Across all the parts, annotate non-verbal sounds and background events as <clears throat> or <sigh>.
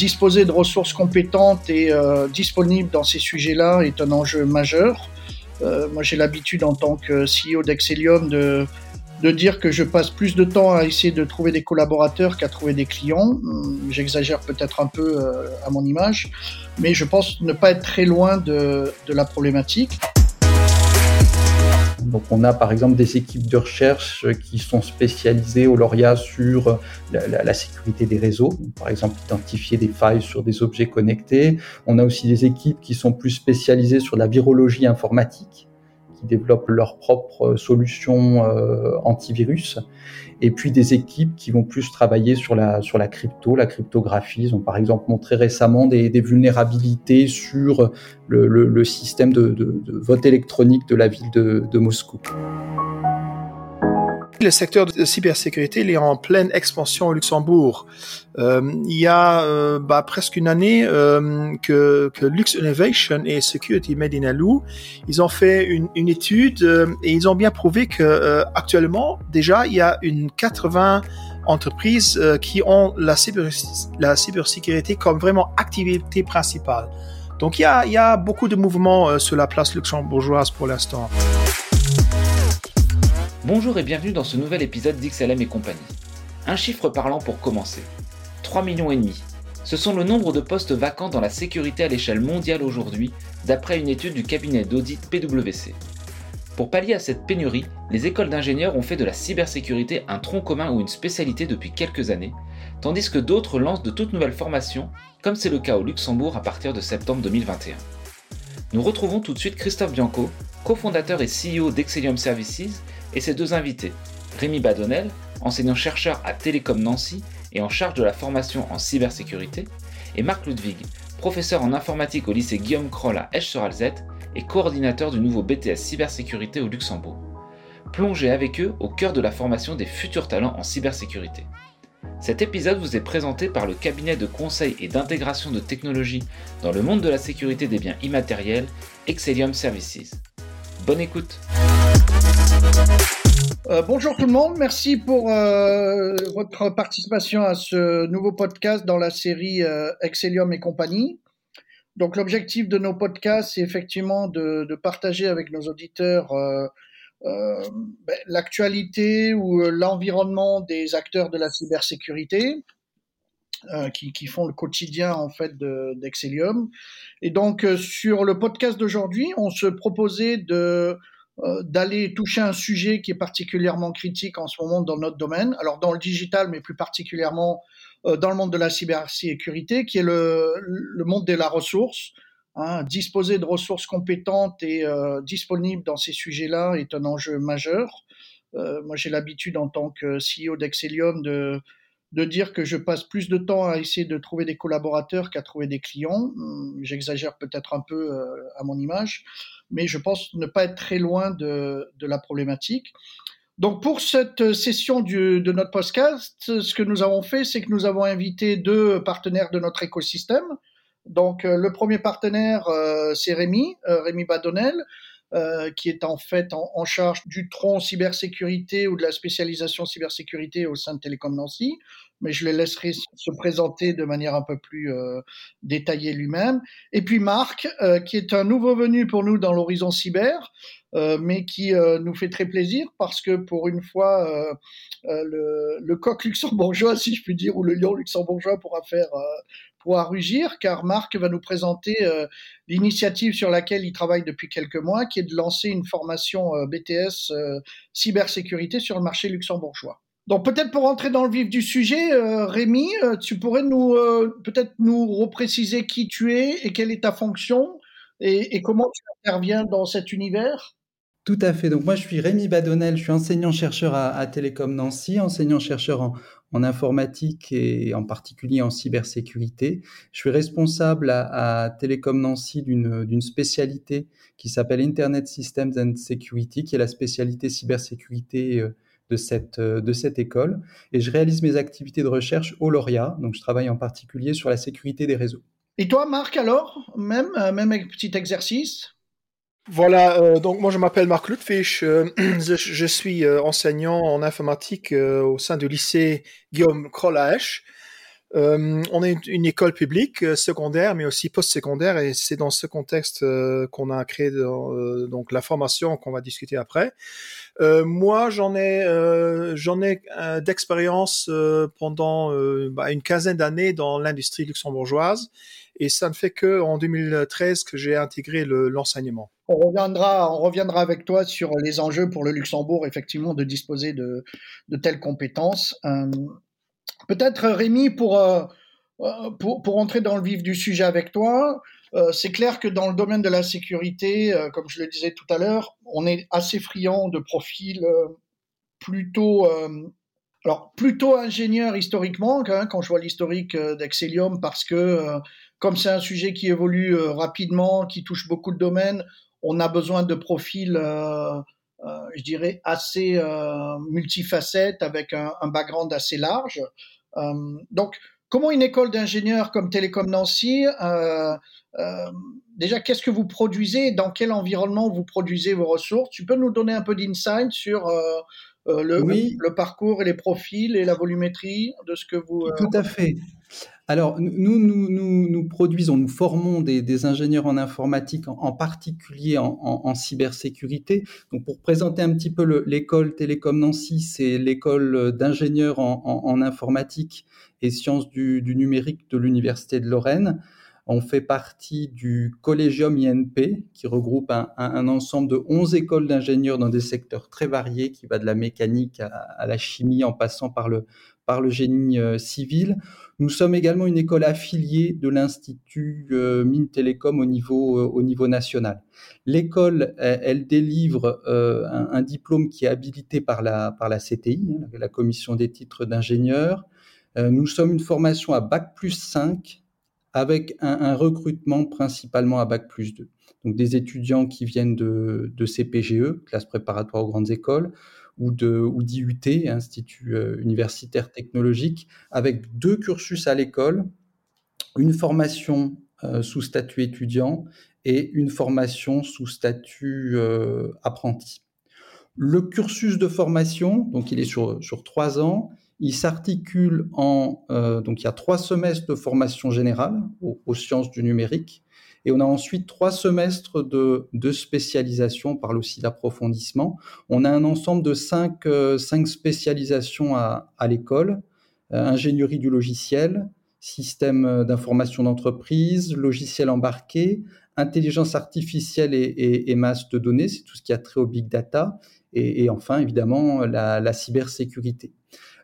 disposer de ressources compétentes et disponibles dans ces sujets-là est un enjeu majeur. moi, j'ai l'habitude en tant que CEO d'Excelium de de dire que je passe plus de temps à essayer de trouver des collaborateurs qu'à trouver des clients. Hum, j'exagère peut-être un peu euh, à mon image, mais je pense ne pas être très loin de, la problématique. Donc on a par exemple des équipes de recherche qui sont spécialisées au Lauria sur la, sécurité des réseaux, par exemple identifier des failles sur des objets connectés. On a aussi des équipes qui sont plus spécialisées sur la virologie informatique qui développent leurs propres solutions euh, antivirus, et puis des équipes qui vont plus travailler sur la, sur la crypto, la cryptographie. Ils ont par exemple montré récemment des, des vulnérabilités sur le, système de, vote électronique de la ville de Moscou. Le secteur de cybersécurité est en pleine expansion au Luxembourg. Euh, il y a euh, bah, presque une année euh, que, Lux Innovation et Security Made in Alou, ils ont fait une, étude et ils ont bien prouvé que actuellement déjà il y a une 80 entreprises qui ont la, cyber, la cybersécurité comme vraiment activité principale. Donc il y a, il y a beaucoup de mouvements sur la place luxembourgeoise pour l'instant. Bonjour et bienvenue dans ce nouvel épisode d'XLM et compagnie. Un chiffre parlant pour commencer. 3 millions et demi. Ce sont le nombre de postes vacants dans la sécurité à l'échelle mondiale aujourd'hui, d'après une étude du cabinet d'audit PwC. Pour pallier à cette pénurie, les écoles d'ingénieurs ont fait de la cybersécurité un tronc commun ou une spécialité depuis quelques années, tandis que d'autres lancent de toutes nouvelles formations, comme c'est le cas au Luxembourg à partir de septembre 2021. Nous retrouvons tout de suite Christophe Bianco, cofondateur et CEO d'Excelium Services, et ses deux invités, Rémi Badonnel, enseignant-chercheur à Télécom Nancy et en charge de la formation en cybersécurité, et Marc Ludwig, professeur en informatique au lycée Guillaume Kroll à Esch-sur-Alzette et coordinateur du nouveau BTS cybersécurité au Luxembourg. Plongez avec eux au cœur de la formation des futurs talents en cybersécurité. Cet épisode vous est présenté par le cabinet de conseil et d'intégration de technologies dans le monde de la sécurité des biens immatériels, Excellium Services. Bonne écoute! Euh, bonjour tout le monde, merci pour euh, votre participation à ce nouveau podcast dans la série euh, Excellium et compagnie. Donc l'objectif de nos podcasts, c'est effectivement de, partager avec nos auditeurs ben, l'actualité ou l'environnement des acteurs de la cybersécurité. Qui, font le quotidien en fait d'Excellium. et donc sur le podcast d'aujourd'hui, on se proposait de euh, d'aller toucher un sujet qui est particulièrement critique en ce moment dans notre domaine, alors dans le digital, mais plus particulièrement euh, dans le monde de la cybersécurité, qui est le, le monde de la ressource. Hein, disposer de ressources compétentes et euh, disponibles dans ces sujets-là est un enjeu majeur. Euh, moi, j'ai l'habitude en tant que CEO d'Excelium de, de dire que je passe plus de temps à essayer de trouver des collaborateurs qu'à trouver des clients. Hum, j'exagère peut-être un peu à mon image mais je pense ne pas être très loin de, la problématique. Donc pour cette session de notre podcast, ce que nous avons fait, c'est que nous avons invité deux partenaires de notre écosystème. Donc euh, le premier partenaire, euh, c'est Rémi, euh, Rémi Badonnel, qui est en fait en, charge du tronc cybersécurité ou de la spécialisation cybersécurité au sein de Télécom Nancy mais je les laisserai se présenter de manière un peu plus euh, détaillée lui-même. Et puis Marc, euh, qui est un nouveau venu pour nous dans l'horizon cyber, euh, mais qui euh, nous fait très plaisir parce que pour une fois, euh, le, le, coq luxembourgeois, si je puis dire, ou le lion luxembourgeois pourra faire pourra rugir, car Marc va nous présenter l'initiative sur laquelle il travaille depuis quelques mois, qui est de lancer une formation BTS cybersécurité sur le marché luxembourgeois. Donc peut-être pour rentrer dans le vif du sujet, euh, Rémi, euh, tu pourrais nous euh, peut-être nous repréciser qui tu es et quelle est ta fonction et, et, comment tu interviens dans cet univers? Tout à fait. Donc moi je suis Rémi Badonnel, je suis enseignant-chercheur à, à, Télécom Nancy, enseignant-chercheur en, en, informatique et en particulier en cybersécurité. Je suis responsable à, à Télécom Nancy d'une spécialité qui s'appelle Internet Systems and Security, qui est la spécialité cybersécurité de cette, euh, de cette école. Et je réalise mes activités de recherche au Lauria. Donc, je travaille en particulier sur la sécurité des réseaux. Et toi, Marc, alors? Même, euh, même petit exercice? Voilà, euh, donc moi je m'appelle Marc Ludwig, <clears throat> je, je, suis enseignant en informatique au sein du lycée Guillaume Kroll Euh, on est une école publique euh, secondaire, mais aussi post-secondaire, et c'est dans ce contexte euh, qu'on a créé donc la formation qu'on va discuter après. moi, j'en ai j'en ai d'expérience pendant bah, une quinzaine d'années dans l'industrie luxembourgeoise, et ça ne fait que en 2013 que j'ai intégré l'enseignement. on reviendra, on reviendra avec toi sur les enjeux pour le Luxembourg, effectivement, de disposer de, telles compétences. Peut-être Rémi, pour, euh, euh, pour, pour, entrer dans le vif du sujet avec toi, euh, c'est clair que dans le domaine de la sécurité, comme je le disais tout à l'heure, on est assez friand de profils plutôt, alors plutôt ingénieurs historiquement, hein, quand je vois l'historique d'Excelium, parce que comme c'est un sujet qui évolue rapidement, qui touche beaucoup de domaines, on a besoin de profils euh, je dirais, assez euh, multifacette, avec un, un, background assez large. Euh, donc, comment une école d'ingénieurs comme Télécom Nancy, déjà, qu'est-ce que vous produisez Dans quel environnement vous produisez vos ressources? Tu peux nous donner un peu d'insight sur le, le, parcours et les profils et la volumétrie de ce que vous... Tout à fait. Alors, nous, nous, nous, produisons, nous formons des, ingénieurs en informatique, en, particulier en, cybersécurité. Donc, pour présenter un petit peu l'école Télécom Nancy, c'est l'école d'ingénieurs en, informatique et sciences du, numérique de l'Université de Lorraine. On fait partie du Collegium INP, qui regroupe un, ensemble de 11 écoles d'ingénieurs dans des secteurs très variés, qui va de la mécanique à la chimie en passant par le, génie euh, civil. Nous sommes également une école affiliée de l'Institut euh, Mines Télécom au niveau, euh, au niveau national. L'école, elle, délivre un, diplôme qui est habilité par la, par la CTI, hein, la Commission des titres d'ingénieur. nous sommes une formation à Bac plus 5 avec un, recrutement principalement à Bac plus 2. Donc des étudiants qui viennent de, CPGE, classe préparatoire aux grandes écoles, ou d'IUT, Institut euh, universitaire technologique, avec deux cursus à l'école, une formation euh, sous statut étudiant et une formation sous statut euh, apprenti. Le cursus de formation, donc il est sur trois ans, il s'articule en donc il y a trois semestres de formation générale aux sciences du numérique, et on a ensuite trois semestres de, spécialisation, on parle aussi d'approfondissement. On a un ensemble de cinq, euh, spécialisations à, l'école. Euh, ingénierie du logiciel, système d'information d'entreprise, logiciel embarqué, intelligence artificielle et, masse de données, c'est tout ce qui a trait au big data, et, enfin évidemment la cybersécurité.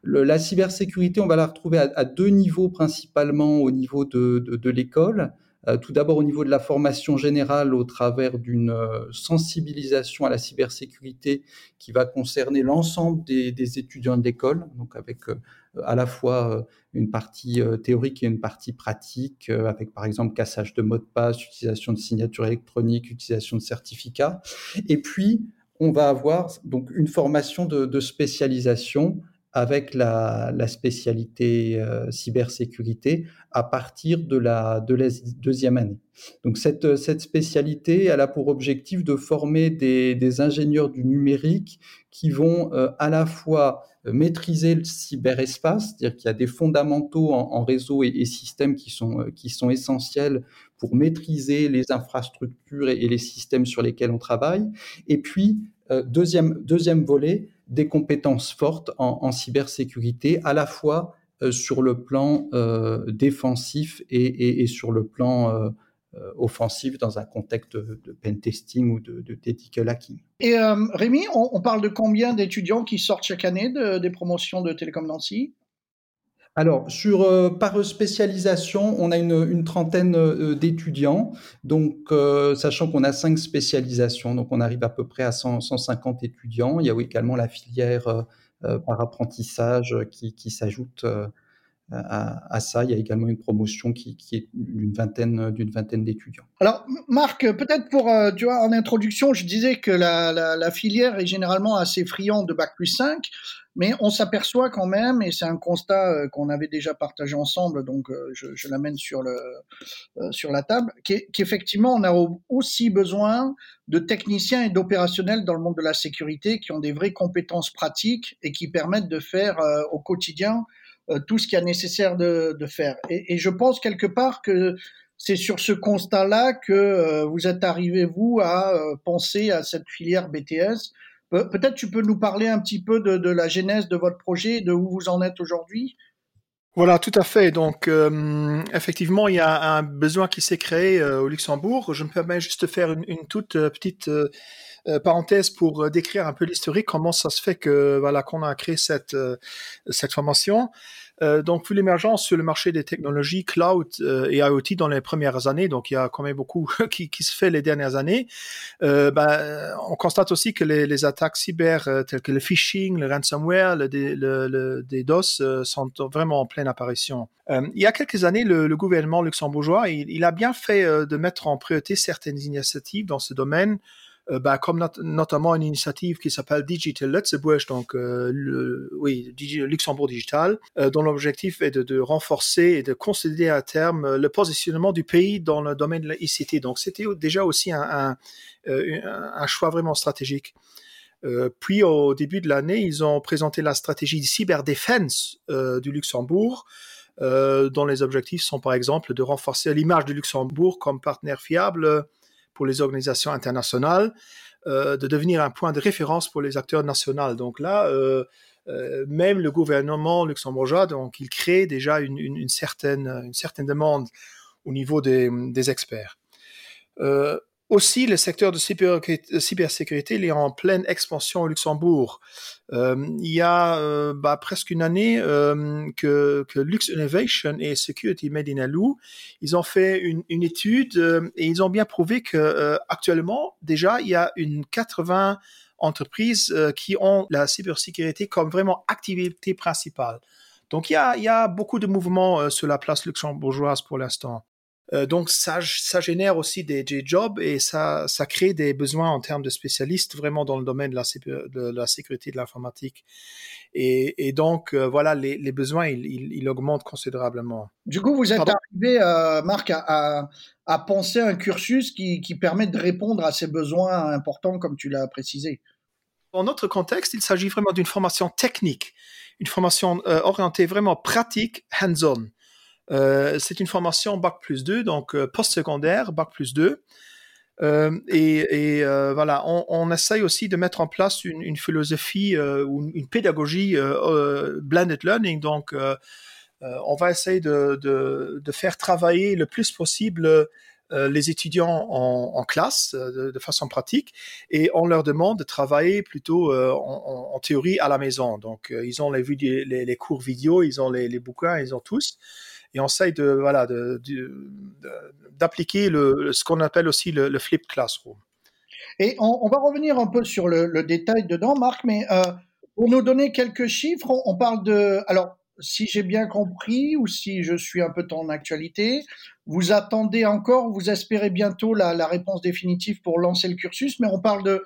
La cybersécurité, on va la retrouver à, deux niveaux principalement au niveau de, de, l'école. Euh, tout d'abord au niveau de la formation générale au travers d'une euh, sensibilisation à la cybersécurité qui va concerner l'ensemble des, étudiants de l'école, donc avec euh, à la fois une partie théorique et une partie pratique, avec par exemple cassage de mots de passe, utilisation de signature électronique, utilisation de certificats. Et puis, on va avoir donc une formation de spécialisation avec la, spécialité euh, cybersécurité à partir de la, de la deuxième année. Donc cette, cette spécialité, elle a pour objectif de former des, ingénieurs du numérique qui vont euh, à la fois maîtriser le cyberespace, c'est-à-dire qu'il y a des fondamentaux en, réseau et, systèmes sont, euh, qui sont essentiels pour maîtriser les infrastructures et, les systèmes sur lesquels on travaille. Et puis, deuxième, deuxième volet, des compétences fortes en, cybersécurité, à la fois euh, sur le plan euh, défensif et, sur le plan euh, offensif dans un contexte de, pen testing ou de, de hacking. Et Rémi, on, parle de combien d'étudiants qui sortent chaque année des promotions de Télécom Nancy? Alors, sur, euh, par spécialisation, on a une, trentaine euh, d'étudiants, donc euh, sachant qu'on a cinq spécialisations, donc on arrive à peu près à 150 étudiants. Il y a également la filière par apprentissage qui, s'ajoute à, ça. Il y a également une promotion qui, est d'une vingtaine, d'une vingtaine d'étudiants. Alors, Marc, peut-être pour, tu vois, en introduction, je disais que la, la filière est généralement assez friande de Bac plus 5. Mais on s'aperçoit quand même, et c'est un constat euh, qu'on avait déjà partagé ensemble, donc euh, je, je l'amène sur, le, euh, sur la table, qu'effectivement on a aussi besoin de techniciens et d'opérationnels dans le monde de la sécurité qui ont des vraies compétences pratiques et qui permettent de faire au quotidien tout ce qu'il y a nécessaire de, de faire. Et, et, je pense quelque part que c'est sur ce constat-là que vous êtes arrivé, vous, à penser à cette filière BTS. Peut-être tu peux nous parler un petit peu de, la genèse de votre projet, de où vous en êtes aujourd'hui? Voilà, tout à fait. Donc, euh, effectivement, il y a un besoin qui s'est créé euh, au Luxembourg. Je me permets juste de faire une, une toute euh, petite parenthèse pour décrire un peu l'historique, comment ça se fait que voilà qu'on a créé cette cette formation. Euh, donc, vu l'émergence sur le marché des technologies cloud euh, et IoT dans les premières années, donc il y a quand même beaucoup <laughs> qui, qui se fait les dernières années, euh, ben, on constate aussi que les, les attaques cyber euh, telles que le phishing, le ransomware, le, le, le DDoS euh, sont vraiment en pleine apparition. il y a quelques années, le, le gouvernement luxembourgeois, il, il, a bien fait de mettre en priorité certaines initiatives dans ce domaine bah, comme not notamment une initiative qui s'appelle Digital Lutzeburg, donc euh, oui, Luxembourg Digital, euh, dont l'objectif est de, renforcer et de consolider à terme le positionnement du pays dans le domaine de l'ICT. Donc c'était déjà aussi un, choix vraiment stratégique. Euh, puis au début de l'année, ils ont présenté la stratégie cyberdéfense euh, du Luxembourg, euh, dont les objectifs sont par exemple de renforcer l'image du Luxembourg comme partenaire fiable pour les organisations internationales, euh, de devenir un point de référence pour les acteurs nationaux. Donc là, euh, euh, même le gouvernement luxembourgeois, donc il crée déjà une, certaine, une certaine demande au niveau des experts. Aussi, le secteur de cybersécurité il est en pleine expansion au Luxembourg. Euh, il y a euh, bah, presque une année euh, que, Lux Innovation et Security Made in Alou, ils ont fait une, étude et ils ont bien prouvé que actuellement déjà il y a une 80 entreprises qui ont la cybersécurité comme vraiment activité principale. Donc il y a, il y a beaucoup de mouvements sur la place luxembourgeoise pour l'instant. Euh, donc ça, ça génère aussi des, des, jobs et ça, ça crée des besoins en termes de spécialistes vraiment dans le domaine de la, de la sécurité de l'informatique. Et, et, donc euh, voilà, les, les besoins ils, ils, ils, augmentent considérablement. Du coup, vous êtes Pardon? arrivé, euh, Marc, à, à, à, penser un cursus qui, qui permet de répondre à ces besoins importants, comme tu l'as précisé. Dans notre contexte, il s'agit vraiment d'une formation technique, une formation euh, orientée vraiment pratique, hands-on. Euh, c'est une formation Bac plus 2, donc euh, post-secondaire, Bac plus 2. Euh, et, voilà, on, essaye aussi de mettre en place une, philosophie ou une, pédagogie blended learning. Donc, on va essayer de, faire travailler le plus possible les étudiants en, classe de, façon pratique et on leur demande de travailler plutôt en, théorie à la maison. Donc, ils ont les, cours vidéo, ils ont les bouquins, ils ont tous et on essaye de voilà d'appliquer le ce qu'on appelle aussi le, flip classroom. Et on, va revenir un peu sur le, détail dedans, Marc, mais euh, pour nous donner quelques chiffres, on, parle de alors si j'ai bien compris ou si je suis un peu en actualité, vous attendez encore, vous espérez bientôt la, la réponse définitive pour lancer le cursus, mais on parle de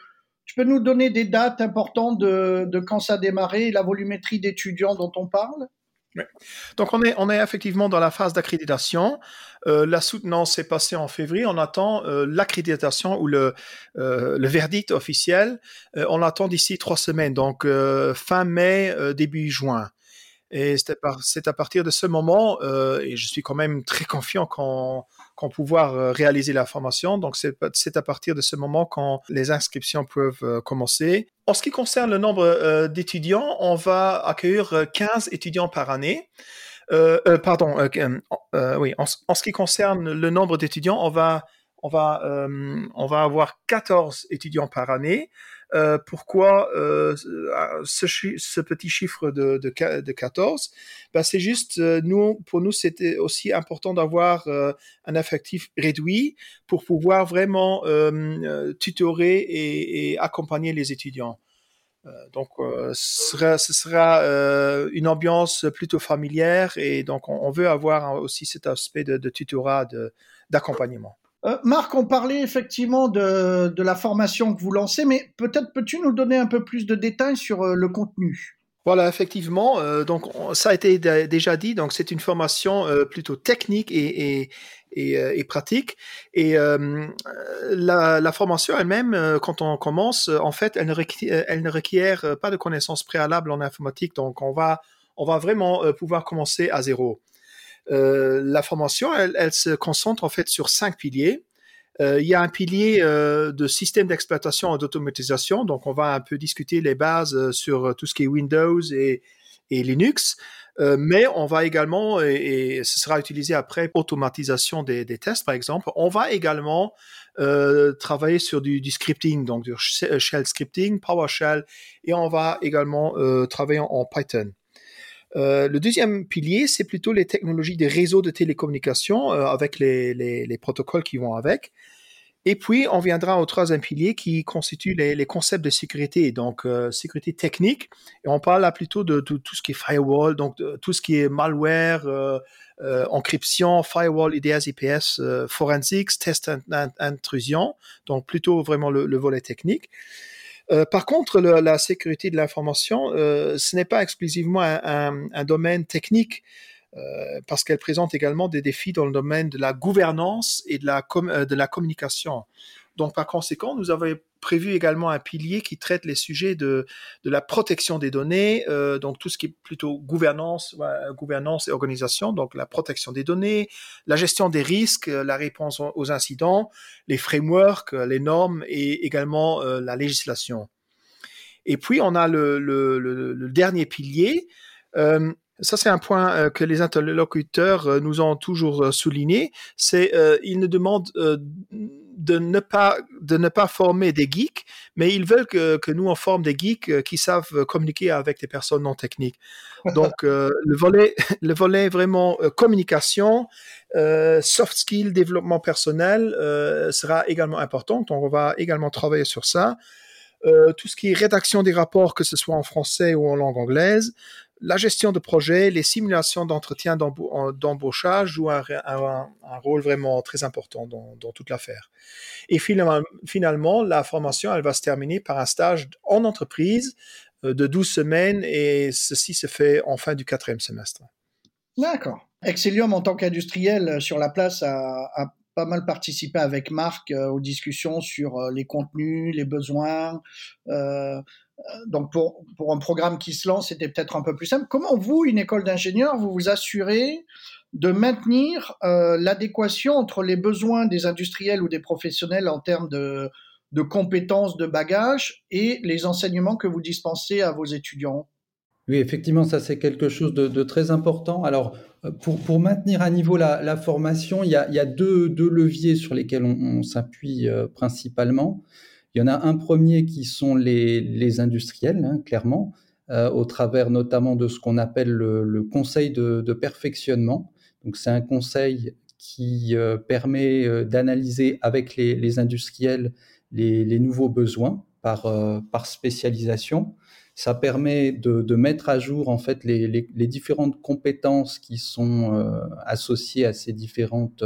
tu peux nous donner des dates importantes de, de quand ça a démarré, la volumétrie d'étudiants dont on parle? Donc on est, on est effectivement dans la phase d'accréditation. Euh, la soutenance s'est passée en février. On attend euh, l'accréditation ou le, euh, verdict officiel. Euh, on l'attend d'ici trois semaines, donc fin mai, début juin. Et c'est à, partir de ce moment, et je suis quand même très confiant qu'on pouvoir réaliser la formation. Donc c'est à partir de ce moment quand les inscriptions peuvent commencer. En ce qui concerne le nombre euh, d'étudiants, on va accueillir 15 étudiants par année. Euh, euh, pardon, oui, en, en, ce qui concerne le nombre d'étudiants, on va, on, va, on va avoir 14 étudiants par année. Euh, pourquoi euh, ce, petit chiffre de, de, de 14 ben, C'est juste, euh, pour nous, c'était aussi important d'avoir un effectif réduit pour pouvoir vraiment tutorer et, accompagner les étudiants. donc, ce sera, une ambiance plutôt familière et donc on, veut avoir aussi cet aspect de tutorat, d'accompagnement. Euh, Marc, on parlait effectivement de, la formation que vous lancez, mais peut-être peux-tu nous donner un peu plus de détails sur euh, le contenu? Voilà, effectivement. Euh, donc, ça a été déjà dit. Donc, c'est une formation plutôt technique et, pratique. Et la, la, formation elle-même, quand on commence, en fait, elle ne, requiert, elle ne requiert pas de connaissances préalables en informatique. Donc, on va on va vraiment pouvoir commencer à zéro. La formation, elle, se concentre en fait sur cinq piliers. il y a un pilier de système d'exploitation et d'automatisation, donc on va un peu discuter les bases sur tout ce qui est Windows et, Linux. Euh, mais on va également, et, ce sera utilisé après, automatisation des, tests, par exemple, on va également euh, travailler sur du, scripting, donc du shell scripting, PowerShell, et on va également euh, travailler en, Python. Euh, le deuxième pilier, c'est plutôt les technologies des réseaux de télécommunications euh, avec les, les, les, protocoles qui vont avec. Et puis, on viendra au troisième pilier qui constitue les, concepts de sécurité, donc euh, sécurité technique. Et on parle là plutôt de, tout ce qui est firewall, donc tout ce qui est malware, encryption, firewall, IDS, IPS, forensics, test intrusion, donc plutôt vraiment le volet technique. Euh, par contre, la sécurité de l'information, ce n'est pas exclusivement un, domaine technique. Euh, parce qu'elle présente également des défis dans le domaine de la gouvernance et euh, de la communication. Donc, par conséquent, nous avons prévu également un pilier qui traite les sujets de, de la protection des données, euh, donc tout ce qui est plutôt gouvernance, gouvernance et organisation, donc la protection des données, la gestion des risques, la réponse aux incidents, les frameworks, les normes et également euh, la législation. Et puis, on a le, le, dernier pilier, euh, ça, c'est un point euh, que les interlocuteurs euh, nous ont toujours euh, souligné. C'est euh, ils nous demandent de ne pas de ne pas former des geeks, mais ils veulent que, que nous on forme des geeks qui savent communiquer avec des personnes non techniques. <laughs> Donc le volet <laughs> le volet vraiment communication, soft skill, développement personnel sera également important. Donc on va également travailler sur ça. Euh, tout ce qui est rédaction des rapports, que ce soit en français ou en langue anglaise, la gestion de projet, les simulations d'entretien d'embauchage jouent un, rôle vraiment très important dans, toute l'affaire. Et finalement, la formation, elle va se terminer par un stage en entreprise euh, de 12 semaines et ceci se fait en fin du quatrième semestre. D'accord. Excellium, en tant qu'industriel euh, sur la place, a, pas mal participé avec Marc euh, aux discussions sur les contenus, les besoins. Donc pour, pour un programme qui se lance, c'était peut-être un peu plus simple. Comment vous, une école d'ingénieurs, vous vous assurez de maintenir euh, l'adéquation entre les besoins des industriels ou des professionnels en termes de, de compétences, de bagages et les enseignements que vous dispensez à vos étudiants? Oui, effectivement, ça c'est quelque chose de, très important. Alors, pour, pour, maintenir à niveau la, formation, il y a, il y a deux, deux, leviers sur lesquels on, on s'appuie euh, principalement. Il y en a un premier qui sont les, industriels, hein, clairement, euh, au travers notamment de ce qu'on appelle le, conseil de, perfectionnement. Donc c'est un conseil qui euh, permet euh, d'analyser avec les, industriels les, nouveaux besoins par, spécialisation. Ça permet de, mettre à jour en fait les, différentes compétences qui sont associées à ces différentes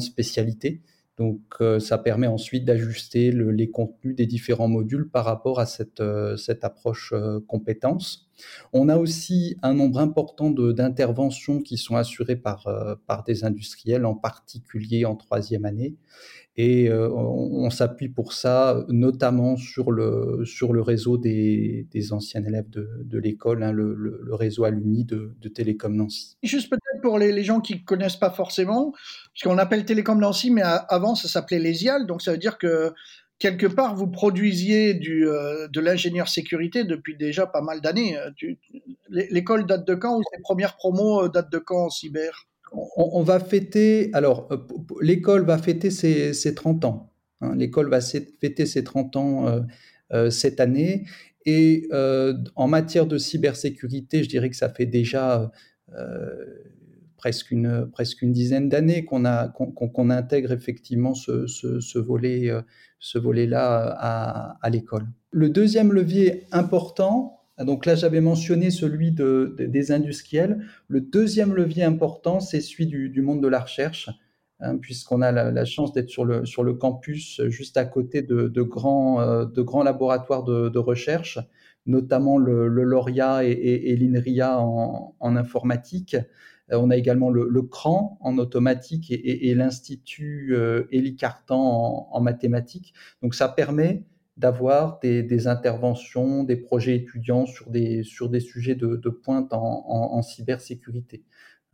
spécialités. Donc, euh, ça permet ensuite d'ajuster le, les contenus des différents modules par rapport à cette, euh, approche euh, compétence. On a aussi un nombre important d'interventions qui sont assurées par des industriels, en particulier en troisième année. Et euh, on, s'appuie pour ça notamment sur le, sur le réseau des, des anciens élèves de, de l'école, hein, le, réseau alumni de, de Télécom Nancy. Juste peut-être pour les, les gens qui ne connaissent pas forcément, parce qu'on appelle Télécom Nancy, mais avant ça s'appelait Lésial, donc ça veut dire que quelque part, vous produisiez du, euh, de l'ingénieur sécurité depuis déjà pas mal d'années. Euh, l'école date de quand ou ses premières promos datent de quand en cyber? On, va fêter, alors l'école va fêter ses, ses 30 ans. Hein, l'école va fêter ses 30 ans euh, euh, cette année. Et euh, en matière de cybersécurité, je dirais que ça fait déjà presque une, presque une dizaine d'années qu'on qu'on qu intègre effectivement ce, ce, ce volet, ce volet-là à l'école. Le deuxième levier important, donc là j'avais mentionné celui de, de, des industriels. Le deuxième levier important, c'est celui du, monde de la recherche, hein, puisqu'on a la, chance d'être sur le, campus juste à côté de, euh, grands laboratoires de, recherche, notamment le, le Lauria et, l'INRIA en, informatique. Euh, on a également le, le, CRAN en automatique et, l'Institut euh, Élie Cartan en, en, mathématiques. Donc ça permet d'avoir des, interventions, des projets étudiants sur des, sur des sujets de, pointe en, cybersécurité.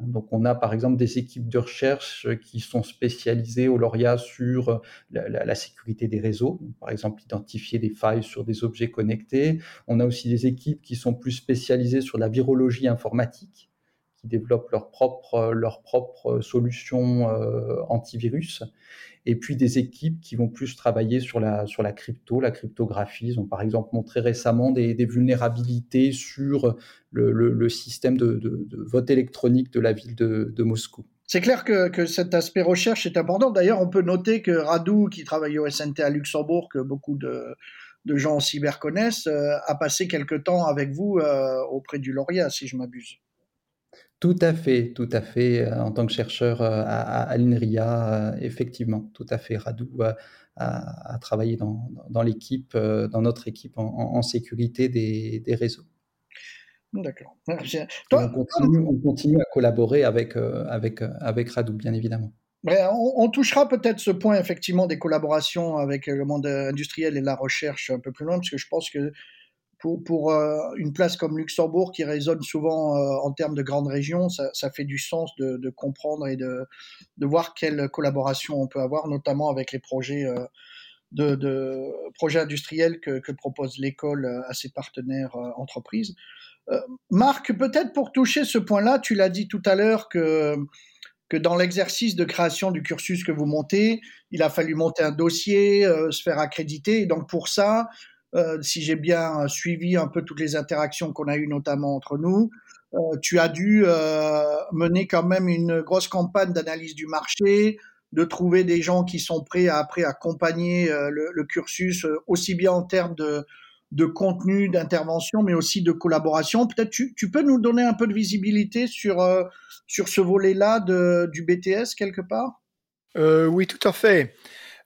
Donc, on a par exemple des équipes de recherche qui sont spécialisées au lauréat sur la, sécurité des réseaux, par exemple identifier des failles sur des objets connectés. On a aussi des équipes qui sont plus spécialisées sur la virologie informatique, qui développent leurs propres leur propre solutions euh, antivirus et puis des équipes qui vont plus travailler sur la, sur la crypto, la cryptographie. Ils ont par exemple montré récemment des, vulnérabilités sur le, système de, vote électronique de la ville de, Moscou. C'est clair que, cet aspect recherche est important. D'ailleurs, on peut noter que Radou, qui travaille au SNT à Luxembourg, que beaucoup de, gens en cyber connaissent, euh, a passé quelque temps avec vous euh, auprès du Lauréat, si je m'abuse. Tout à fait, tout à fait. Euh, en tant que chercheur euh, à, l'INRIA, euh, effectivement, tout à fait. Radou a, travaillé dans, l'équipe, dans notre équipe en, sécurité des, réseaux. D'accord. On continue, à collaborer avec, avec, avec Radou, bien évidemment. On, touchera peut-être ce point effectivement des collaborations avec le monde industriel et la recherche un peu plus loin, parce que je pense que pour, euh, une place comme Luxembourg qui résonne souvent euh, en termes de grandes régions, ça, fait du sens de, comprendre et de, voir quelle collaboration on peut avoir, notamment avec les projets, euh, industriels que, propose l'école à ses partenaires entreprises. Marc, peut-être pour toucher ce point-là, tu l'as dit tout à l'heure que dans l'exercice de création du cursus que vous montez, il a fallu monter un dossier, se faire accréditer. Donc pour ça, euh, si j'ai bien suivi un peu toutes les interactions qu'on a eues notamment entre nous, euh, tu as dû euh, mener quand même une grosse campagne d'analyse du marché, de trouver des gens qui sont prêts à après accompagner le, cursus aussi bien en termes de, de contenu, d'intervention, mais aussi de collaboration. Peut-être tu, tu peux nous donner un peu de visibilité sur, sur ce volet-là du BTS quelque part? Oui, tout à fait.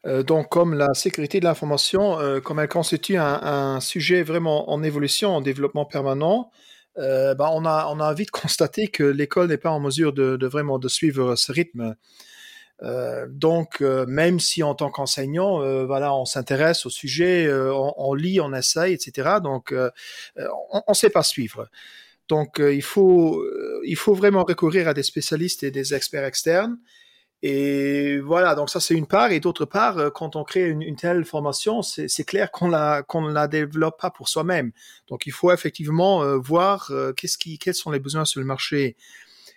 Euh, donc, comme la sécurité de l'information, euh, comme elle constitue un, sujet vraiment en évolution, en développement permanent, euh, bah, on, a, on a vite <laughs> constaté que l'école n'est pas en mesure de, vraiment de suivre ce rythme. donc, même si en tant qu'enseignant, voilà, on s'intéresse au sujet, on, lit, on essaye, etc. Donc, on ne sait pas suivre. Donc, il faut, il faut vraiment recourir à des spécialistes et des experts externes et voilà, donc ça c'est une part. Et d'autre part, euh, quand on crée une, telle formation, c'est clair qu'on la qu'on la développe pas pour soi-même. Donc il faut effectivement euh, voir euh, qu'est-ce qui quels sont les besoins sur le marché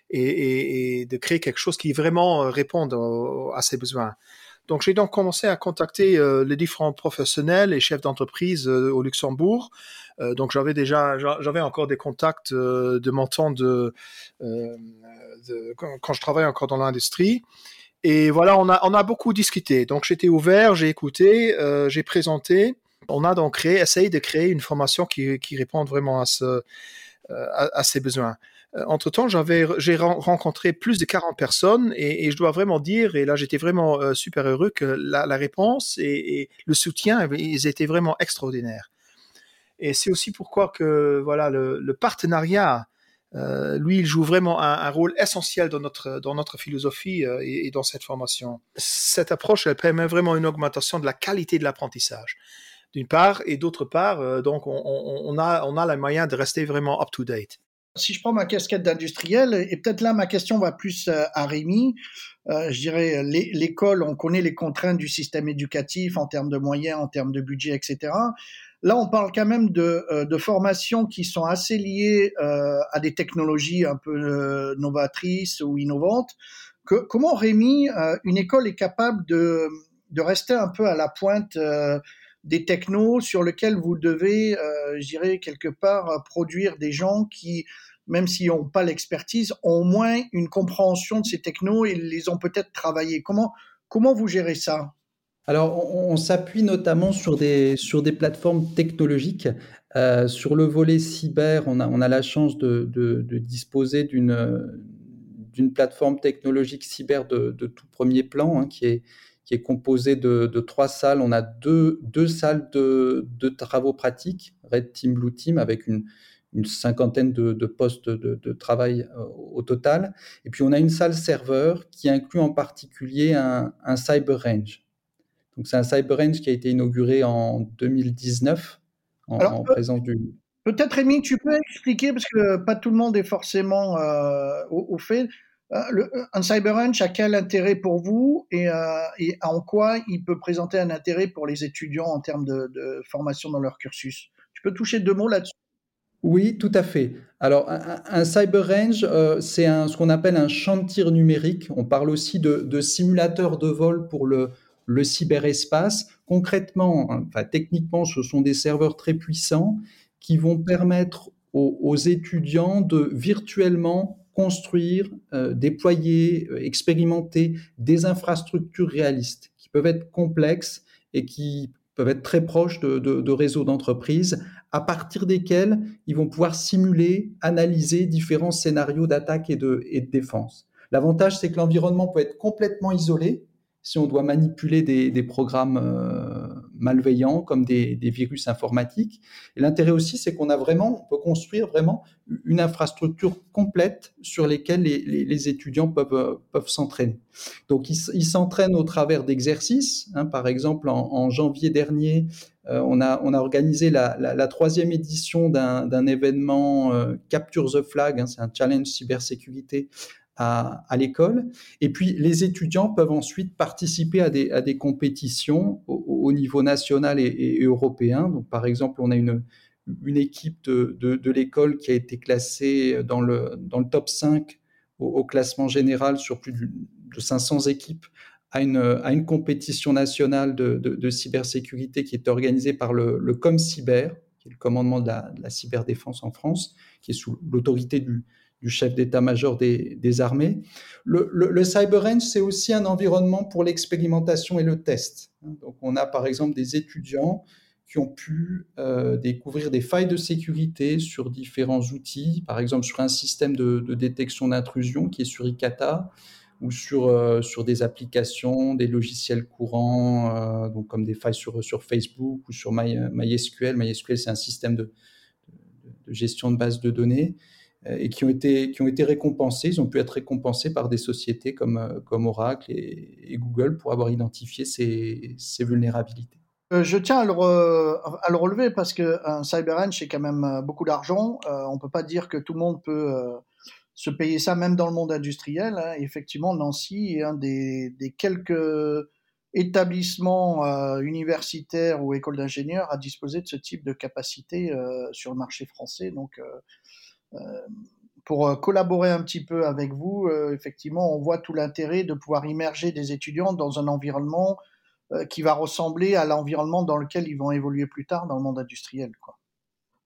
et, de créer quelque chose qui vraiment réponde à ces besoins. Donc j'ai donc commencé à contacter les différents professionnels et chefs d'entreprise au Luxembourg. donc j'avais déjà j'avais encore des contacts de mon temps de, quand, je travaillais encore dans l'industrie. Et voilà, on a, on a beaucoup discuté. Donc j'étais ouvert, j'ai écouté, euh, j'ai présenté. On a donc créé, essayé de créer une formation qui, qui réponde vraiment à, ce, euh, à, ces besoins. Euh, entre-temps, j'avais, j'ai rencontré plus de 40 personnes et, je dois vraiment dire, et là j'étais vraiment euh, super heureux que la, réponse et, le soutien, ils étaient vraiment extraordinaires. Et c'est aussi pourquoi que voilà le, partenariat euh, lui, il joue vraiment un, rôle essentiel dans notre, dans notre philosophie et, dans cette formation. Cette approche, elle permet vraiment une augmentation de la qualité de l'apprentissage, d'une part, et d'autre part, donc on, on, a, on a les moyens de rester vraiment up-to-date. Si je prends ma casquette d'industriel, et peut-être là ma question va plus à Rémi, je dirais l'école, on connaît les contraintes du système éducatif en termes de moyens, en termes de budget, etc. Là, on parle quand même de, euh, de formations qui sont assez liées euh, à des technologies un peu euh, novatrices ou innovantes. Comment, Rémi, une école est capable de, de rester un peu à la pointe des technos sur lesquels vous devez, je dirais, quelque part, produire des gens qui, même s'ils n'ont pas l'expertise, ont au moins une compréhension de ces technos et les ont peut-être travaillés. Comment, comment vous gérez ça? Alors, on, s'appuie notamment sur des, sur des plateformes technologiques. Euh, sur le volet cyber, on a, la chance de, disposer d'une plateforme technologique cyber de, de tout premier plan, hein, qui, est, qui est composée de, de, trois salles. On a deux, deux salles de, de travaux pratiques, Red Team, Blue Team, avec une, une cinquantaine de, de postes de, travail euh, au total. Et puis on a une salle serveur qui inclut en particulier un, un cyber range. Donc c'est un Cyber Range qui a été inauguré en 2019 en, en présence du. Peut-être Rémi, tu peux expliquer parce que pas tout le monde est forcément au, au, fait. Le, un cyber range a quel intérêt pour vous et, et, en quoi il peut présenter un intérêt pour les étudiants en termes de, formation dans leur cursus? Tu peux toucher deux mots là-dessus? Oui, tout à fait. Alors, un, cyber range, euh, c'est ce qu'on appelle un champ de tir numérique. On parle aussi de, de simulateur de vol pour le, le cyberespace. Concrètement, techniquement, ce sont des serveurs très puissants qui vont permettre aux, étudiants de virtuellement construire, euh, déployer, euh, expérimenter des infrastructures réalistes qui peuvent être complexes et qui peuvent être très proches de, réseaux d'entreprises à partir desquels ils vont pouvoir simuler, analyser différents scénarios d'attaque et de, et de défense. L'avantage, c'est que l'environnement peut être complètement isolé si on doit manipuler des, des programmes euh, malveillants comme des, virus informatiques. L'intérêt aussi, c'est qu'on a vraiment, on peut construire vraiment une infrastructure complète sur lesquelles les, étudiants peuvent, peuvent s'entraîner. Donc, ils, s'entraînent au travers d'exercices. Hein, par exemple, en, janvier dernier, euh, on, a, on a organisé la troisième édition d'un événement euh, Capture the Flag, hein, c'est un challenge cybersécurité à, l'école. Et puis, les étudiants peuvent ensuite participer à des, à des compétitions au, au niveau national et, européen. Donc, par exemple, on a une, une équipe de, de, l'école qui a été classée dans le, dans le top 5 au, classement général sur plus de, de 500 équipes à une, à une compétition nationale de, de, cybersécurité qui est organisée par le, le ComCyber, qui est le commandement de la cyberdéfense en France, qui est sous l'autorité du, du, chef d'état-major des, armées. Le, le, le CyberRange, c'est aussi un environnement pour l'expérimentation et le test. Donc, on a par exemple des étudiants qui ont pu euh, découvrir des failles de sécurité sur différents outils, par exemple sur un système de, détection d'intrusion qui est sur ICATA, ou sur, euh, sur des applications, des logiciels courants, euh, donc comme des failles sur, sur Facebook ou sur My, MySQL. MySQL, c'est un système de, de, gestion de base de données et qui ont, été, qui ont été récompensés. Ils ont pu être récompensés par des sociétés comme, euh, comme Oracle et, Google pour avoir identifié ces, ces vulnérabilités. Euh, je tiens à le, à le, relever parce qu'un CyberEng, c'est quand même beaucoup d'argent. Euh, on peut pas dire que tout le monde peut se payer ça même dans le monde industriel. Hein. Effectivement, Nancy est un des, des quelques établissements euh, universitaires ou écoles d'ingénieurs à disposer de ce type de capacité euh, sur le marché français. Donc, euh, euh pour euh, collaborer un petit peu avec vous, euh, effectivement, on voit tout l'intérêt de pouvoir immerger des étudiants dans un environnement qui va ressembler à l'environnement dans lequel ils vont évoluer plus tard dans le monde industriel.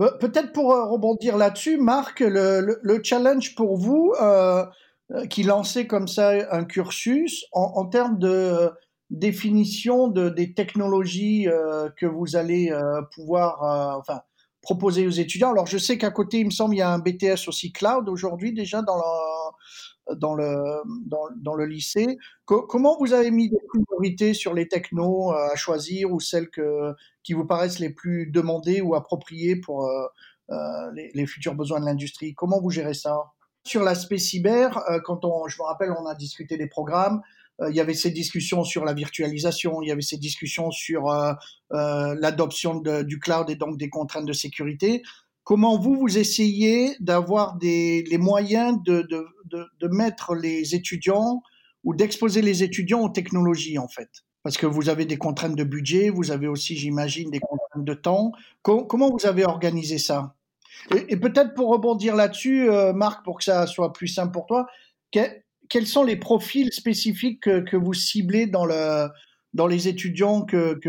Euh, peut-être pour euh, rebondir là-dessus, Marc, le, le, le, challenge pour vous, euh, euh, qui lançait comme ça un cursus, en, termes de définition de, des technologies euh, que vous allez euh, pouvoir enfin, proposer aux étudiants. Alors je sais qu'à côté, il me semble, il y a un BTS aussi cloud aujourd'hui déjà dans le, dans le, dans, le lycée. Co comment vous avez mis des priorités sur les technos à choisir ou celles que, qui vous paraissent les plus demandés ou appropriés pour euh, euh, les, futurs besoins de l'industrie? Comment vous gérez ça? Sur l'aspect cyber, euh, quand on, je me rappelle, on a discuté des programmes, il y avait ces discussions sur la virtualisation, il y avait ces discussions sur euh, euh, l'adoption du cloud et donc des contraintes de sécurité. Comment vous, vous essayez d'avoir les moyens de, mettre les étudiants ou d'exposer les étudiants aux technologies, en fait? Parce que vous avez des contraintes de budget, vous avez aussi, j'imagine, des contraintes de temps. Com comment vous avez organisé ça? Et, peut-être pour rebondir là-dessus, euh, Marc, pour que ça soit plus simple pour toi, quels sont les profils spécifiques que, vous ciblez dans, le, dans les étudiants que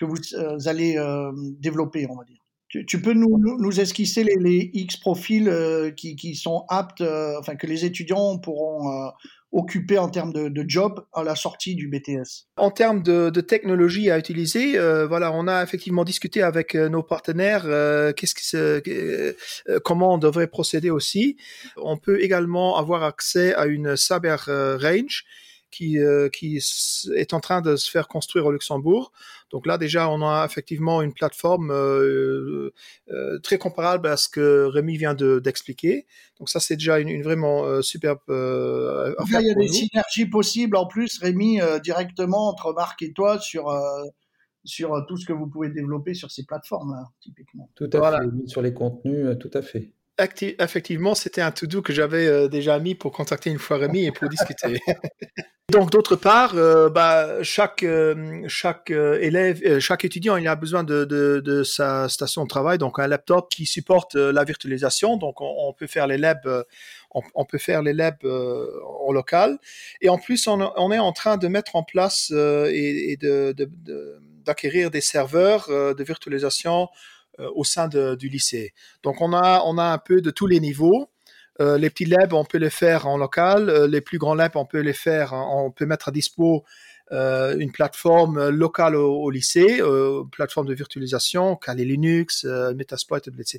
vous euh, allez euh, développer, on va dire? Tu, peux nous, esquisser les, X profils euh, qui, sont aptes, euh, enfin que les étudiants pourront euh, occuper en termes de, job à la sortie du BTS En termes de, de technologie à utiliser, voilà, on a effectivement discuté avec nos partenaires comment on devrait procéder aussi. On peut également avoir accès à une cyber range qui, qui est en train de se faire construire au Luxembourg. Donc là, déjà, on a effectivement une plateforme très comparable à ce que Rémi vient d'expliquer. Donc ça, c'est déjà une, vraiment superbe affaire. il y a des synergies possibles en plus, Rémi, directement entre Marc et toi sur sur euh, tout ce que vous pouvez développer sur ces plateformes-là, typiquement. Tout à fait, sur les contenus, euh, tout à fait. Effectivement, c'était un to-do que j'avais euh, déjà mis pour contacter une fois Rémi et pour discuter. <laughs> Donc, d'autre part, bah, chaque, chaque élève, chaque étudiant, il a besoin de, sa station de travail, donc un laptop qui supporte la virtualisation. Donc, on, peut faire les labs, on, peut faire les en local. Et en plus, on, est en train de mettre en place et, d'acquérir des serveurs euh, de virtualisation euh, au sein du lycée. Donc on a, on a un peu de tous les niveaux. Euh, les petits labs, on peut les faire en local. les plus grands labs, on peut les faire, on peut mettre à dispo une plateforme locale au, lycée, plateforme de virtualisation, Kali Linux, Metasploit, etc.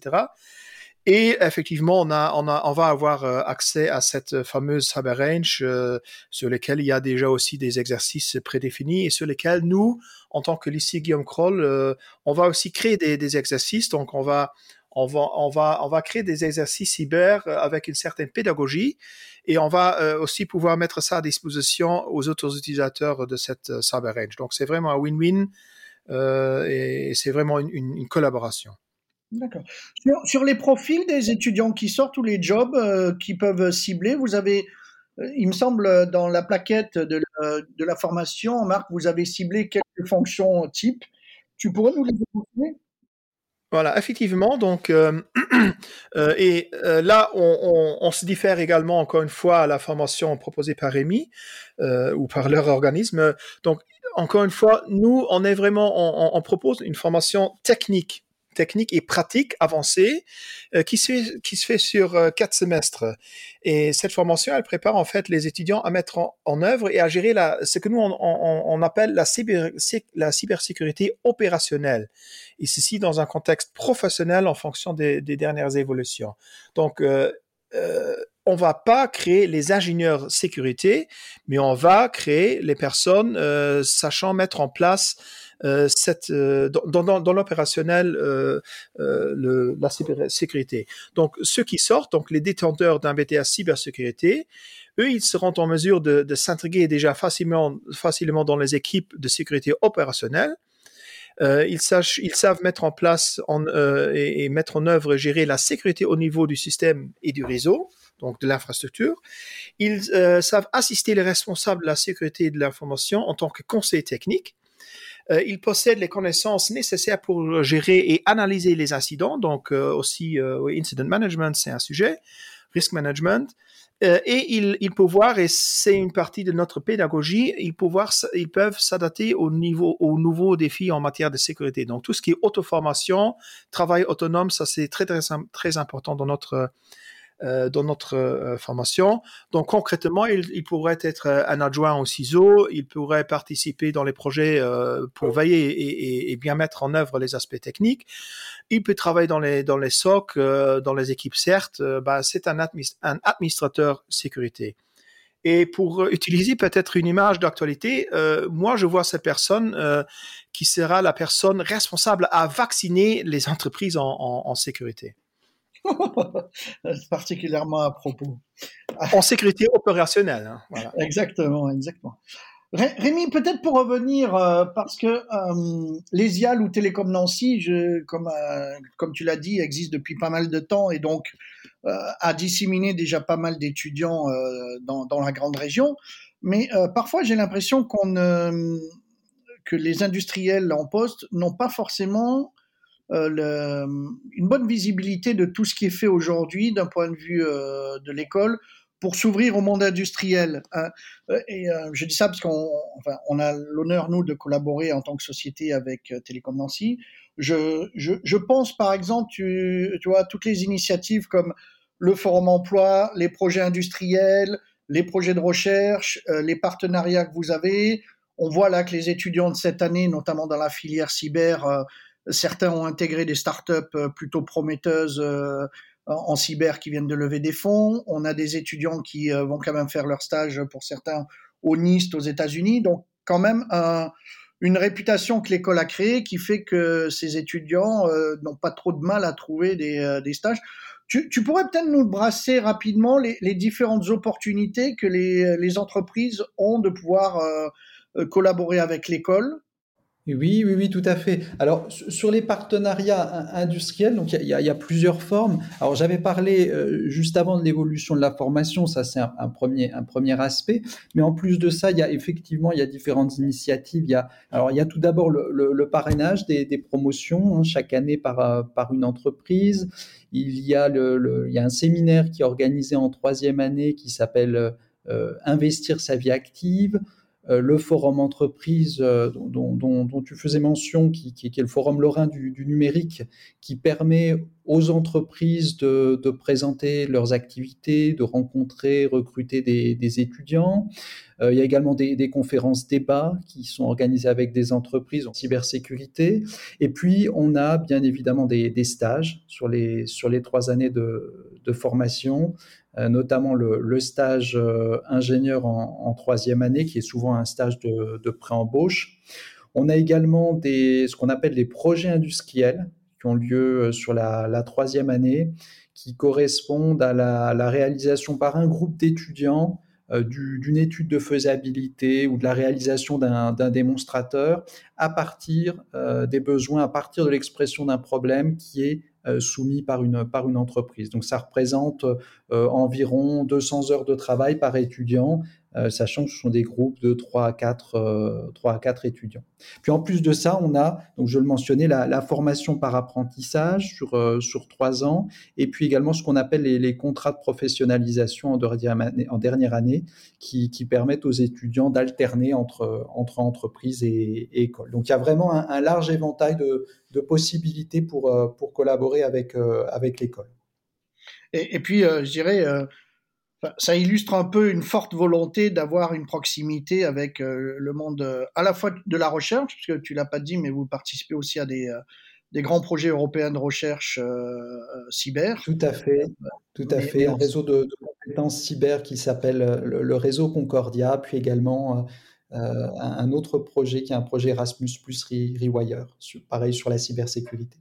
Et effectivement, on, a, on, a, on va avoir euh, accès à cette fameuse Cyber Range euh, sur lesquels il y a déjà aussi des exercices prédéfinis et sur lesquels nous, en tant que lycée Guillaume Kroll, euh, on va aussi créer des, des, exercices. Donc, on va, on va, on va, on va créer des exercices cyber avec une certaine pédagogie et on va aussi pouvoir mettre ça à disposition aux autres utilisateurs de cette Cyber Range. Donc, c'est vraiment un win-win et c'est vraiment une, une collaboration. D'accord. Sur, les profils des étudiants qui sortent ou les jobs euh, qui peuvent cibler, vous avez, euh, il me semble, dans la plaquette de, la formation, Marc, vous avez ciblé quelques fonctions types. Tu pourrais nous les expliquer voilà, effectivement. Donc, euh, <clears throat> et là, on, on, se diffère également, encore une fois, à la formation proposée par Rémi ou par leur organisme. Donc, encore une fois, nous, on est vraiment, on propose une formation technique technique et pratique avancée euh, qui, se fait, qui se fait sur euh, quatre semestres. Et cette formation, elle prépare en fait les étudiants à mettre en, œuvre et à gérer la, ce que nous on, appelle la, cyber, la cybersécurité opérationnelle. Et ceci dans un contexte professionnel en fonction des, dernières évolutions. Donc, euh, euh, on va pas créer les ingénieurs sécurité, mais on va créer les personnes sachant mettre en place cette, euh, dans, l'opérationnel euh, la cybersécurité. Donc, ceux qui sortent, donc les détenteurs d'un BTS cybersécurité, eux, ils seront en mesure de, de s'intégrer déjà facilement, facilement dans les équipes de sécurité opérationnelle. Euh, ils, savent mettre en place euh, et, et, mettre en œuvre et gérer la sécurité au niveau du système et du réseau, donc de l'infrastructure. Ils euh, savent assister les responsables de la sécurité de l'information en tant que conseiller technique. Euh, il possède les connaissances nécessaires pour gérer et analyser les incidents, donc euh, aussi euh, incident management, c'est un sujet, risk management. et ils, ils peuvent voir, et c'est une partie de notre pédagogie, ils peuvent, voir, s'adapter au niveau, aux nouveaux défis en matière de sécurité. Donc tout ce qui est auto-formation, travail autonome, ça c'est très, très très important dans notre euh, dans notre euh, formation. Donc concrètement, il, il, pourrait être euh, un adjoint au CISO, il pourrait participer dans les projets pour veiller et, et, et, bien mettre en œuvre les aspects techniques. Il peut travailler dans les dans les SOC, dans les équipes certes. Bah, c'est un, un administrateur sécurité. Et pour utiliser peut-être une image d'actualité, euh, moi je vois cette personne euh, qui sera la personne responsable à vacciner les entreprises en, en, en sécurité. <laughs> particulièrement à propos. En sécurité opérationnelle. Hein, voilà. Exactement, exactement. Rémi, peut-être pour revenir, euh, parce que euh, les IAL ou Télécom Nancy, je, comme, euh, comme tu l'as dit, existe depuis pas mal de temps et donc euh, a disséminé déjà pas mal d'étudiants euh, dans, dans, la grande région. Mais euh, parfois, j'ai l'impression qu'on que les industriels en poste n'ont pas forcément euh, le, une bonne visibilité de tout ce qui est fait aujourd'hui d'un point de vue euh, de l'école pour s'ouvrir au monde industriel. Hein. Euh, et je dis ça parce qu'on a l'honneur, nous, de collaborer en tant que société avec Télécom Nancy. Je, je, je pense, par exemple, tu, tu vois, toutes les initiatives comme le forum emploi, les projets industriels, les projets de recherche, les partenariats que vous avez. On voit là que les étudiants de cette année, notamment dans la filière cyber, Certains ont intégré des startups euh, plutôt prometteuses euh, en cyber qui viennent de lever des fonds. On a des étudiants qui euh, vont quand même faire leur stage pour certains au NIST aux États-Unis. Donc quand même une réputation que l'école a créée qui fait que ses étudiants n'ont pas trop de mal à trouver des, stages. Tu, pourrais peut-être nous brasser rapidement les, différentes opportunités que les, entreprises ont de pouvoir collaborer avec l'école? Oui, oui, oui, tout à fait. Alors, sur les partenariats industriels, donc il y, a plusieurs formes. Alors, j'avais parlé euh, juste avant de l'évolution de la formation, ça c'est un, premier, un premier aspect. Mais en plus de ça, il y a effectivement il y a différentes initiatives. Y a, alors, il y a tout d'abord le, parrainage des, des promotions hein, chaque année par, euh, par une entreprise. Il y a le, il y a un séminaire qui est organisé en troisième année qui s'appelle euh, Investir sa vie active. Euh, le forum entreprise euh, dont, tu faisais mention, qui, est le forum lorrain du, numérique, qui permet aux entreprises de, présenter leurs activités, de rencontrer, recruter des, étudiants. Euh, il y a également des, conférences débats qui sont organisées avec des entreprises en cybersécurité. Et puis, on a bien évidemment des, stages sur les, sur les trois années de, formation notamment le, stage euh, ingénieur en, troisième année, qui est souvent un stage de, pré-embauche. On a également ce qu'on appelle les projets industriels qui ont lieu euh, sur la, troisième année, qui correspondent à la, réalisation par un groupe d'étudiants d'une étude de faisabilité ou de la réalisation d'un démonstrateur à partir des besoins, à partir de l'expression d'un problème qui est euh, soumis par une, par une entreprise. Donc ça représente euh, environ 200 heures de travail par étudiant euh, sachant que ce sont des groupes de 3 à 4, 3 à 4 étudiants. Puis en plus de ça, on a, donc je le mentionnais, la, formation par apprentissage sur, sur 3 ans, et puis également ce qu'on appelle les, contrats de professionnalisation en dernière année, qui, permettent aux étudiants d'alterner entre, entre entreprise et, et, école. Donc il y a vraiment un, large éventail de, possibilités pour, pour collaborer avec, avec l'école. Et, et, puis, je dirais, ça illustre un peu une forte volonté d'avoir une proximité avec euh, le monde euh, à la fois de la recherche, puisque tu l'as pas dit, mais vous participez aussi à des, euh, des grands projets européens de recherche cyber. Tout à fait, tout à fait. Un réseau de, compétences cyber qui s'appelle le, réseau Concordia, puis également un, autre projet qui est un projet Erasmus Plus Rewire, pareil sur la cybersécurité.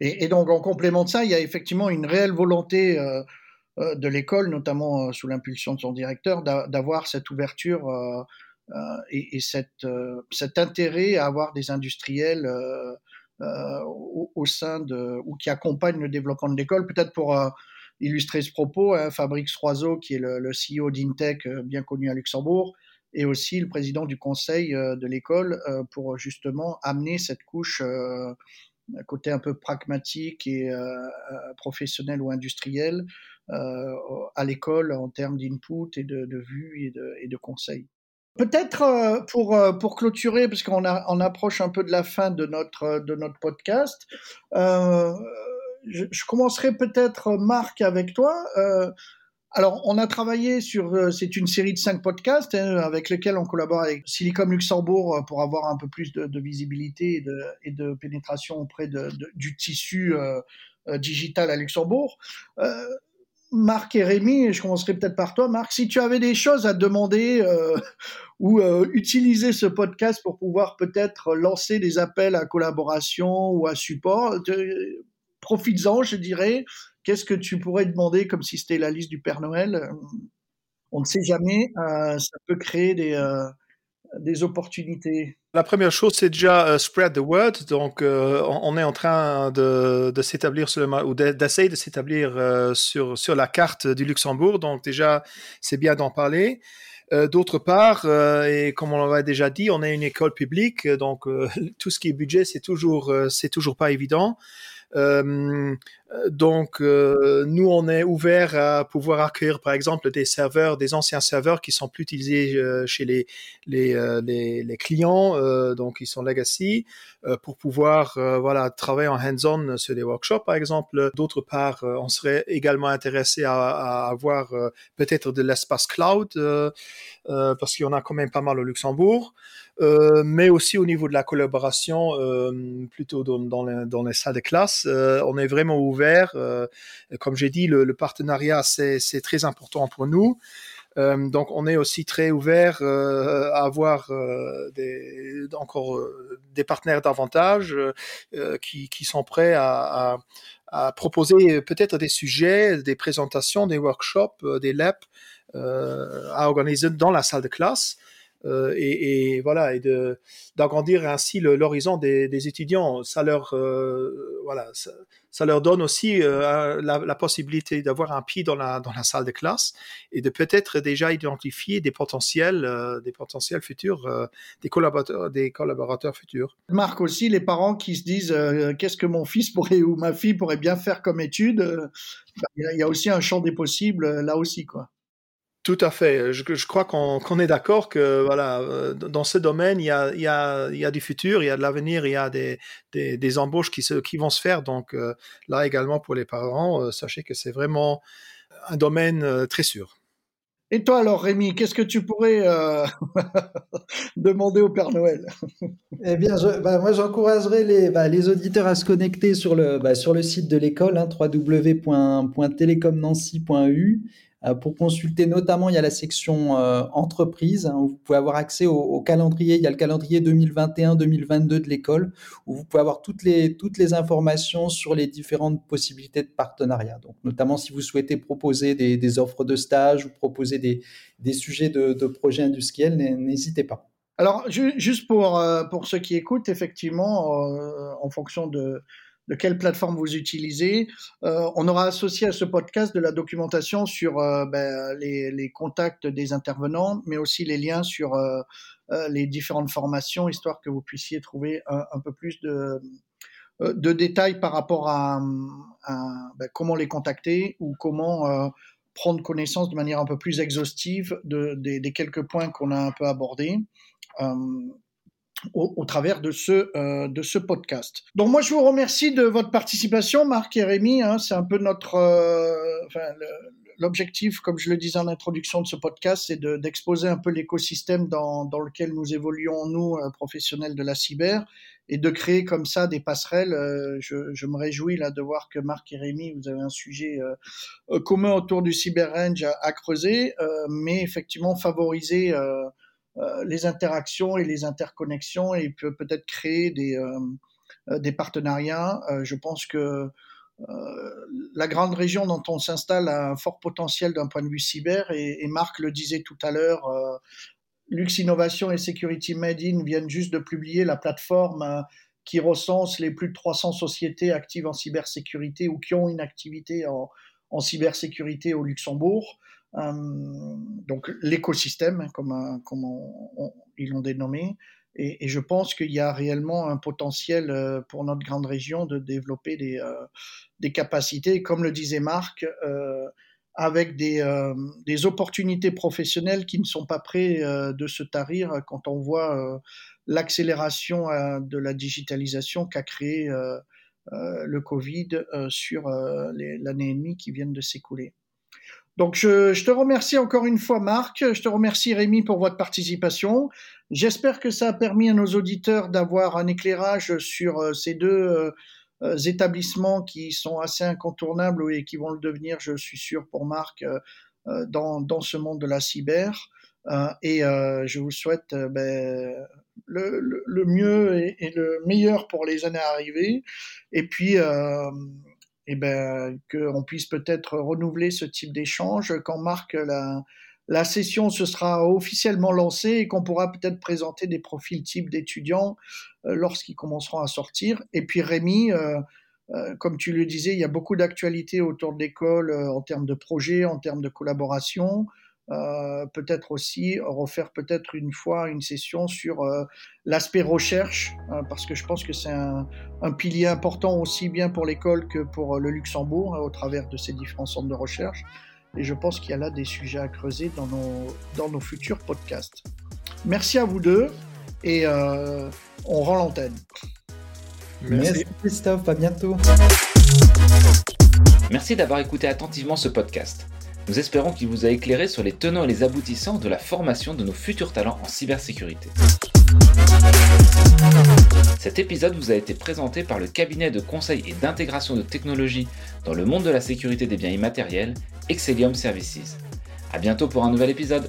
Et, et, donc en complément de ça, il y a effectivement une réelle volonté euh, de l'école, notamment euh, sous l'impulsion de son directeur, d'avoir cette ouverture euh, et, cet intérêt à avoir des industriels au, sein de ou qui accompagnent le développement de l'école. Peut-être pour illustrer ce propos, hein, Fabrice Roiseau, qui est le, le CEO d'Intech, bien connu à Luxembourg, et aussi le président du conseil de l'école pour justement amener cette couche côté un peu pragmatique et professionnel ou industriel euh, à l'école en termes d'input et de, de vue et de, et conseils. Peut-être euh, pour, euh, pour clôturer, parce qu'on on approche un peu de la fin de notre, de notre podcast, euh, je, commencerai peut-être, Marc, avec toi. Euh, alors, on a travaillé sur, c'est une série de cinq podcasts hein, avec lesquels on collabore avec Silicon Luxembourg pour avoir un peu plus de, visibilité et de, pénétration auprès de, du tissu euh, digital à Luxembourg. Euh, Marc et Rémi, je commencerai peut-être par toi, Marc, si tu avais des choses à demander euh, <laughs> ou euh, utiliser ce podcast pour pouvoir peut-être lancer des appels à collaboration ou à support, profites-en, je dirais. Qu'est-ce que tu pourrais demander comme si c'était la liste du Père Noël? On ne sait jamais, euh, ça peut créer des, des opportunités la première chose, c'est déjà euh, spread the word. Donc, euh, on, est en train de, de s'établir sur le ou d'essayer de, s'établir euh, sur sur la carte du Luxembourg. Donc, déjà, c'est bien d'en parler. D'autre part, et comme on l'a déjà dit, on est une école publique, donc <laughs> tout ce qui est budget, c'est toujours c'est toujours pas évident. Donc, nous, on est ouvert à pouvoir accueillir, par exemple, des serveurs, des anciens serveurs qui sont plus utilisés chez les, les clients, donc ils sont legacy, pour pouvoir voilà travailler en hands-on sur des workshops, par exemple. D'autre part, on serait également intéressé à, à avoir peut-être de l'espace cloud, parce qu'il y en a quand même pas mal au Luxembourg. Euh, mais aussi au niveau de la collaboration, euh, plutôt dans, les, salles de classe. Euh, on est vraiment ouvert. comme j'ai dit, le, partenariat, c'est très important pour nous. donc, on est aussi très ouvert à avoir encore des partenaires davantage qui, sont prêts à, à proposer peut-être des sujets, des présentations, des workshops, des labs à organiser dans la salle de classe. Euh, et, voilà et d'agrandir ainsi l'horizon des, étudiants. Ça leur euh, voilà ça, leur donne aussi euh, la, possibilité d'avoir un pied dans la dans la salle de classe et de peut-être déjà identifier des potentiels des potentiels futurs des collaborateurs des collaborateurs futurs. Marc aussi les parents qui se disent qu'est-ce que mon fils pourrait ou ma fille pourrait bien faire comme étude il y a aussi un champ des possibles là aussi quoi tout à fait. Je, je crois qu'on est d'accord que voilà, euh, dans ce domaine, il y a, il y a, il y a du futur, il y a de l'avenir, il y a des, des, des, embauches qui, se, qui vont se faire. Donc euh, là également pour les parents, euh, sachez que c'est vraiment un domaine très sûr. Et toi alors Rémi, qu'est-ce que tu pourrais euh, <laughs> demander au Père Noël? <laughs> Eh bien, je, bah, moi j'encouragerais les, bah, les auditeurs à se connecter sur le, bah, sur le site de l'école, hein, www.telecomnancy.eu pour consulter notamment, il y a la section euh, entreprise, hein, où vous pouvez avoir accès au, calendrier. Il y a le calendrier 2021-2022 de l'école, où vous pouvez avoir toutes les, toutes les informations sur les différentes possibilités de partenariat. Donc, notamment si vous souhaitez proposer des, offres de stage ou proposer des, des sujets de, de projets industriels, n'hésitez pas. Alors, juste pour, euh, pour ceux qui écoutent, effectivement, euh, en fonction de, de quelle plateforme vous utilisez. Euh, on aura associé à ce podcast de la documentation sur euh, ben, les, contacts des intervenants, mais aussi les liens sur euh, les différentes formations, histoire que vous puissiez trouver un, peu plus de, détails par rapport à, ben, comment les contacter ou comment prendre connaissance de manière un peu plus exhaustive de, des, des quelques points qu'on a un peu abordés au, au, travers de ce, euh, de ce podcast. Donc moi, je vous remercie de votre participation, Marc et Rémi. Hein, c'est un peu notre... Euh, enfin, L'objectif, comme je le disais en introduction de ce podcast, c'est d'exposer un peu l'écosystème dans, dans lequel nous évoluons, nous, euh, professionnels de la cyber, et de créer comme ça des passerelles. Euh, je, je, me réjouis là de voir que Marc et Rémi, vous avez un sujet euh, commun autour du cyber range à, à creuser, mais effectivement favoriser les interactions et les interconnexions et peut peut-être créer des, euh, euh, des partenariats. je pense que la grande région dont on s'installe a un fort potentiel d'un point de vue cyber et, et, Marc le disait tout à l'heure, Lux Innovation et Security Made in viennent juste de publier la plateforme qui recense les plus de 300 sociétés actives en cybersécurité ou qui ont une activité en, en cybersécurité au Luxembourg. Euh, donc l'écosystème, comme, comme on, on, ils l'ont dénommé. Et, je pense qu'il y a réellement un potentiel euh, pour notre grande région de développer des, euh, des capacités, comme le disait Marc, euh, avec des, euh, des, opportunités professionnelles qui ne sont pas euh, de se tarir quand on voit l'accélération de la digitalisation qu'a créé le Covid sur l'année et demie qui viennent de s'écouler. Donc, je, je, te remercie encore une fois, Marc. Je te remercie, Rémi, pour votre participation. J'espère que ça a permis à nos auditeurs d'avoir un éclairage sur euh, ces deux euh, établissements qui sont assez incontournables et qui vont le devenir, je suis sûr, pour Marc, euh, dans, dans ce monde de la cyber. et je vous souhaite ben, le, le, le, mieux et, et, le meilleur pour les années à arriver. Et puis, eh ben, qu'on puisse peut-être renouveler ce type d'échange quand Marc la, la session se sera officiellement lancée et qu'on pourra peut-être présenter des profils types d'étudiants euh, lorsqu'ils commenceront à sortir. Et puis Rémi, euh, euh, comme tu le disais, il y a beaucoup d'actualités autour de l'école en termes de projets, en termes de collaboration. Euh, peut-être aussi refaire peut-être une fois une session sur euh, l'aspect recherche, euh, parce que je pense que c'est un, un, pilier important aussi bien pour l'école que pour le Luxembourg, au travers de ces différents centres de recherche. Et je pense qu'il y a là des sujets à creuser dans nos, dans nos futurs podcasts. Merci à vous deux et on rend l'antenne. Merci. Merci Christophe, à bientôt. Merci d'avoir écouté attentivement ce podcast. Nous espérons qu'il vous a éclairé sur les tenants et les aboutissants de la formation de nos futurs talents en cybersécurité. Cet épisode vous a été présenté par le cabinet de conseil et d'intégration de technologies dans le monde de la sécurité des biens immatériels, Excellium Services. À bientôt pour un nouvel épisode.